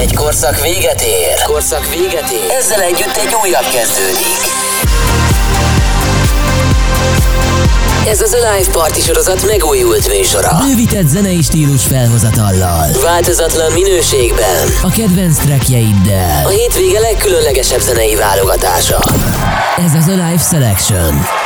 Egy korszak véget ér. Korszak véget ér. Ezzel együtt egy újabb kezdődik. Ez az a Live Party sorozat megújult műsora. Bővített zenei stílus felhozatallal. Változatlan minőségben. A kedvenc trackjeiddel. A hétvége legkülönlegesebb zenei válogatása. Ez az a Live Selection.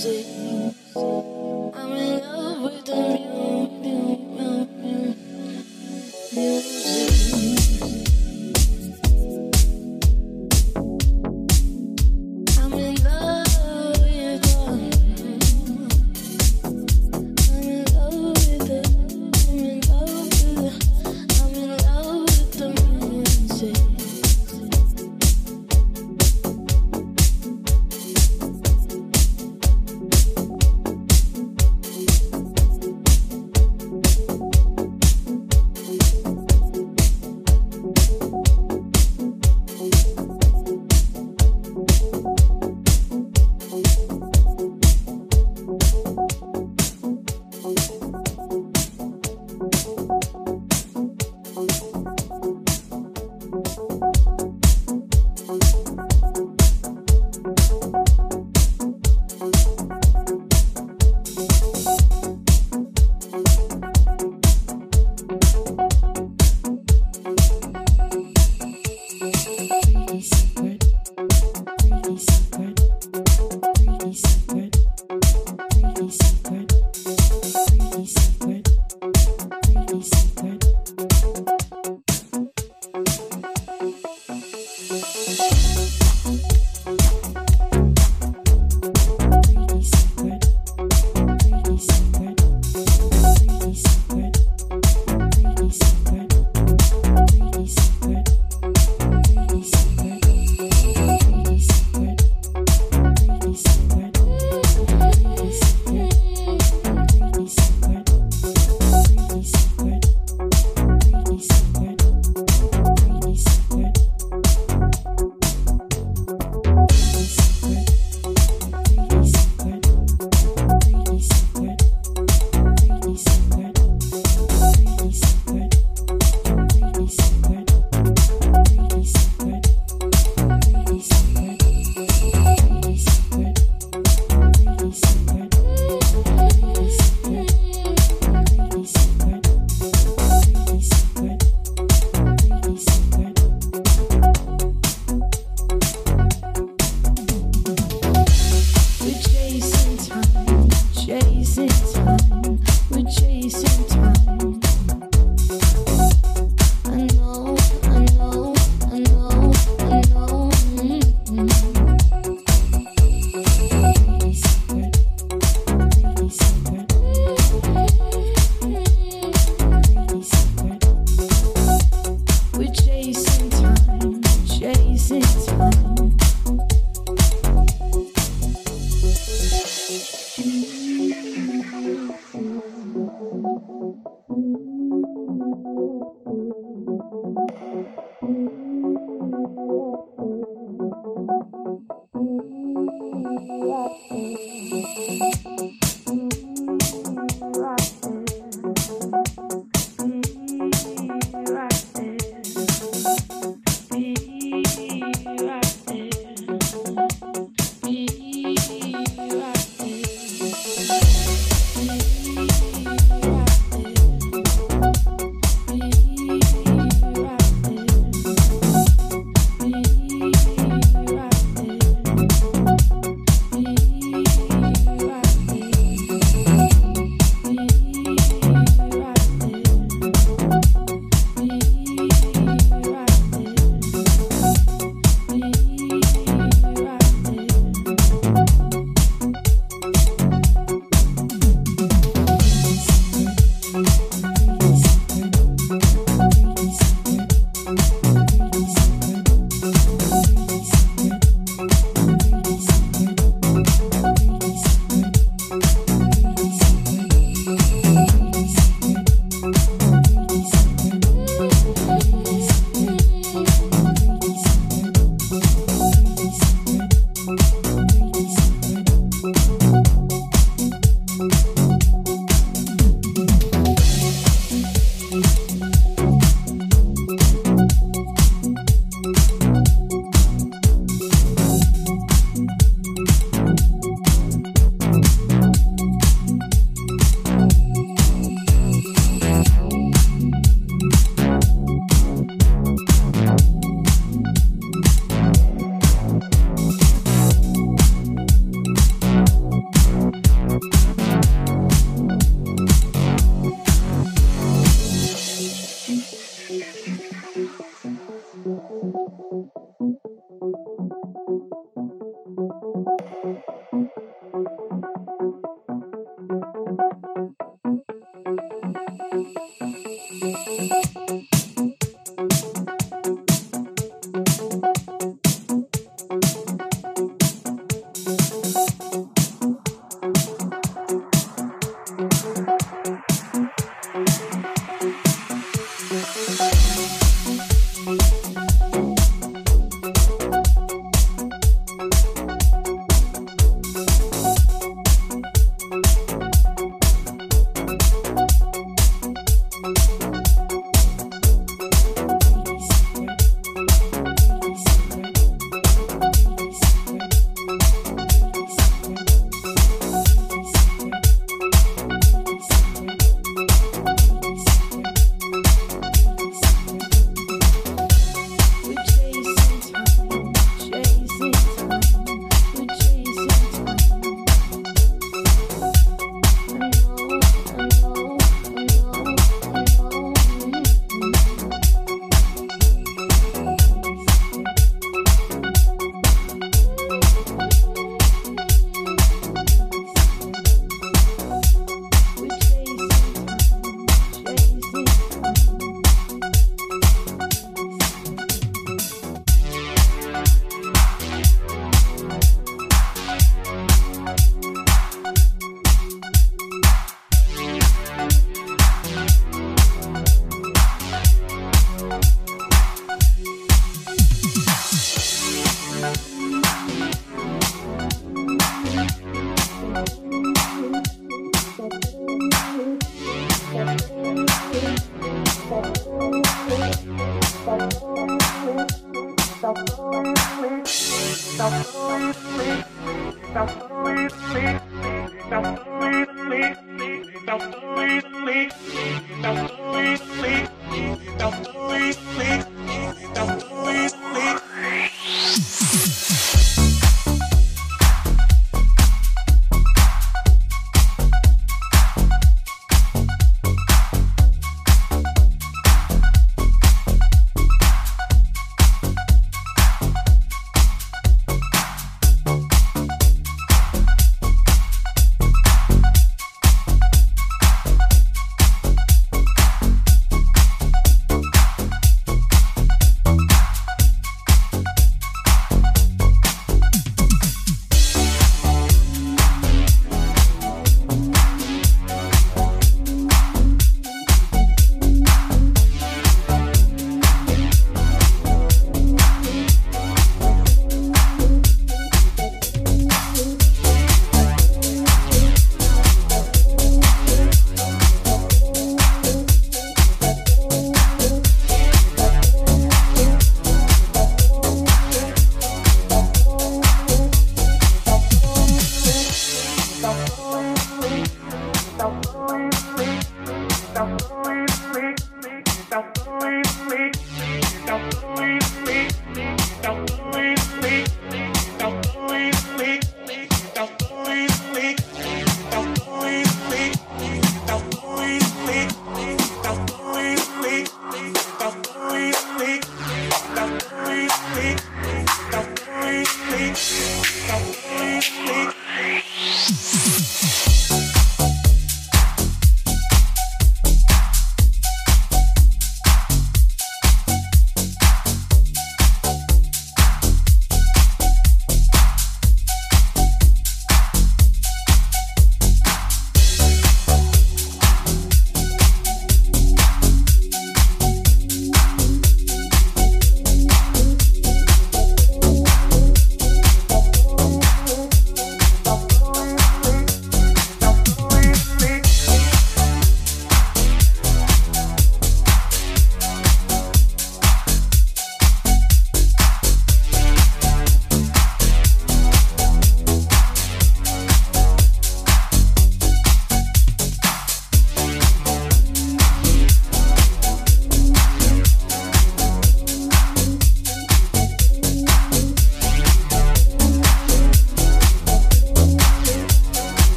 sing.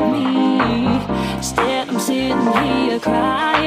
me. Still, I'm sitting here crying.